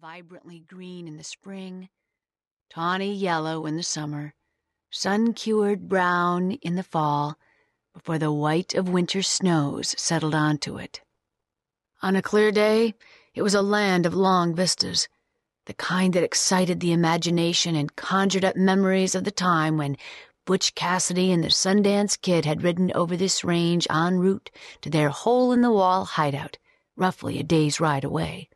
vibrantly green in the spring, tawny yellow in the summer, sun cured brown in the fall, before the white of winter snows settled onto it. On a clear day, it was a land of long vistas, the kind that excited the imagination and conjured up memories of the time when Butch Cassidy and the Sundance Kid had ridden over this range en route to their hole in the wall hideout, roughly a day's ride away.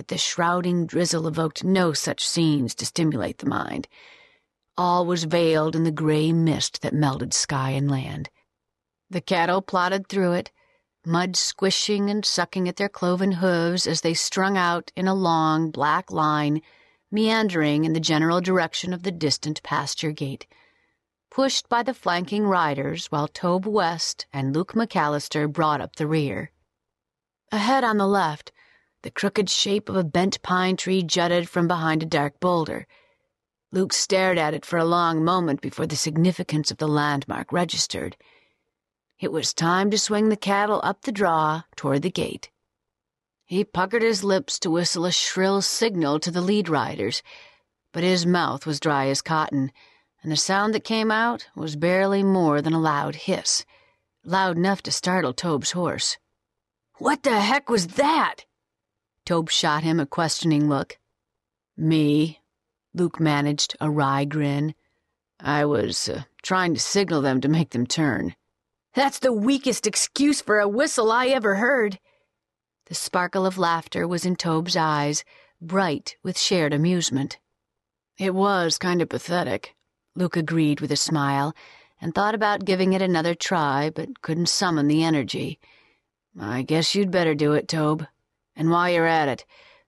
But the shrouding drizzle evoked no such scenes to stimulate the mind. All was veiled in the gray mist that melted sky and land. The cattle plodded through it, mud squishing and sucking at their cloven hooves as they strung out in a long, black line, meandering in the general direction of the distant pasture gate, pushed by the flanking riders while Tobe West and Luke McCallister brought up the rear. Ahead on the left, the crooked shape of a bent pine tree jutted from behind a dark boulder. Luke stared at it for a long moment before the significance of the landmark registered. It was time to swing the cattle up the draw toward the gate. He puckered his lips to whistle a shrill signal to the lead riders, but his mouth was dry as cotton, and the sound that came out was barely more than a loud hiss, loud enough to startle Tobe's horse. What the heck was that? Tobe shot him a questioning look. Me, Luke managed a wry grin. I was uh, trying to signal them to make them turn. That's the weakest excuse for a whistle I ever heard. The sparkle of laughter was in Tobe's eyes, bright with shared amusement. It was kind of pathetic, Luke agreed with a smile, and thought about giving it another try, but couldn't summon the energy. I guess you'd better do it, Tobe. And while you're at it,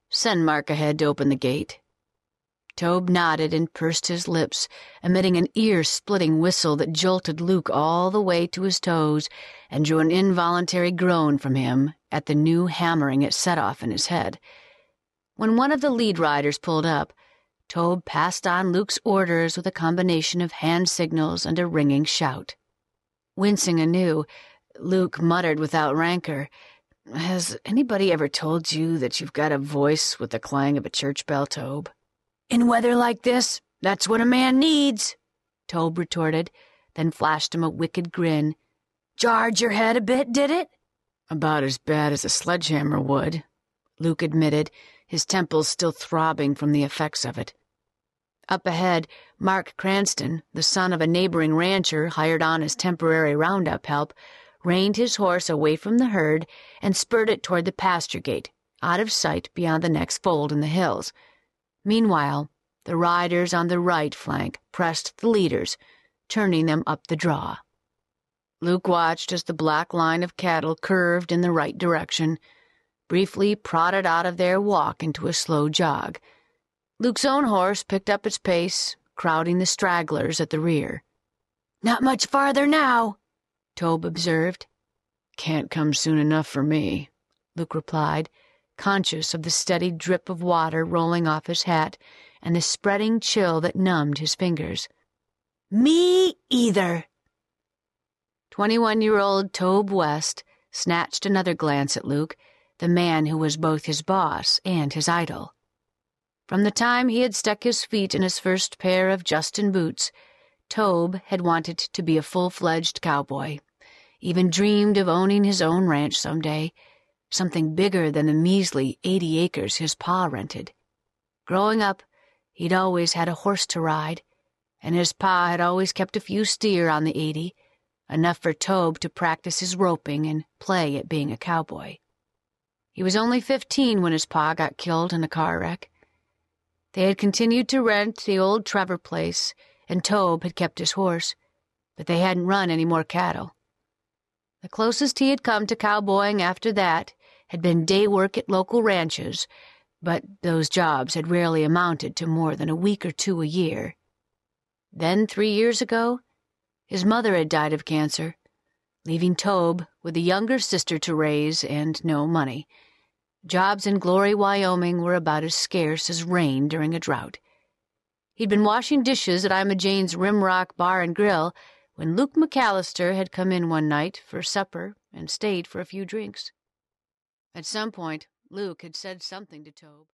send Mark ahead to open the gate. Tobe nodded and pursed his lips, emitting an ear splitting whistle that jolted Luke all the way to his toes and drew an involuntary groan from him at the new hammering it set off in his head. When one of the lead riders pulled up, Tobe passed on Luke's orders with a combination of hand signals and a ringing shout. Wincing anew, Luke muttered without rancor, Has anybody ever told you that you've got a voice with the clang of a church bell, Tobe? In weather like this, that's what a man needs, Tobe retorted, then flashed him a wicked grin. Jarred your head a bit, did it? About as bad as a sledgehammer would, Luke admitted, his temples still throbbing from the effects of it. Up ahead, Mark Cranston, the son of a neighboring rancher hired on as temporary roundup help, reined his horse away from the herd and spurred it toward the pasture gate, out of sight beyond the next fold in the hills. Meanwhile, the riders on the right flank pressed the leaders, turning them up the draw. Luke watched as the black line of cattle curved in the right direction, briefly prodded out of their walk into a slow jog. Luke's own horse picked up its pace, crowding the stragglers at the rear. Not much farther now, Tobe observed. Can't come soon enough for me, Luke replied, conscious of the steady drip of water rolling off his hat and the spreading chill that numbed his fingers. Me either. Twenty one year old Tobe West snatched another glance at Luke, the man who was both his boss and his idol. From the time he had stuck his feet in his first pair of Justin boots, Tobe had wanted to be a full fledged cowboy, even dreamed of owning his own ranch someday, something bigger than the measly eighty acres his pa rented. Growing up, he'd always had a horse to ride, and his pa had always kept a few steer on the eighty, enough for Tobe to practice his roping and play at being a cowboy. He was only fifteen when his pa got killed in a car wreck. They had continued to rent the old Trevor place, and Tobe had kept his horse, but they hadn't run any more cattle. The closest he had come to cowboying after that had been day work at local ranches, but those jobs had rarely amounted to more than a week or two a year. Then, three years ago, his mother had died of cancer, leaving Tobe with a younger sister to raise and no money. Jobs in Glory, Wyoming were about as scarce as rain during a drought. He'd been washing dishes at Ima Jane's Rimrock Bar and Grill when Luke McCallister had come in one night for supper and stayed for a few drinks. At some point, Luke had said something to Tobe.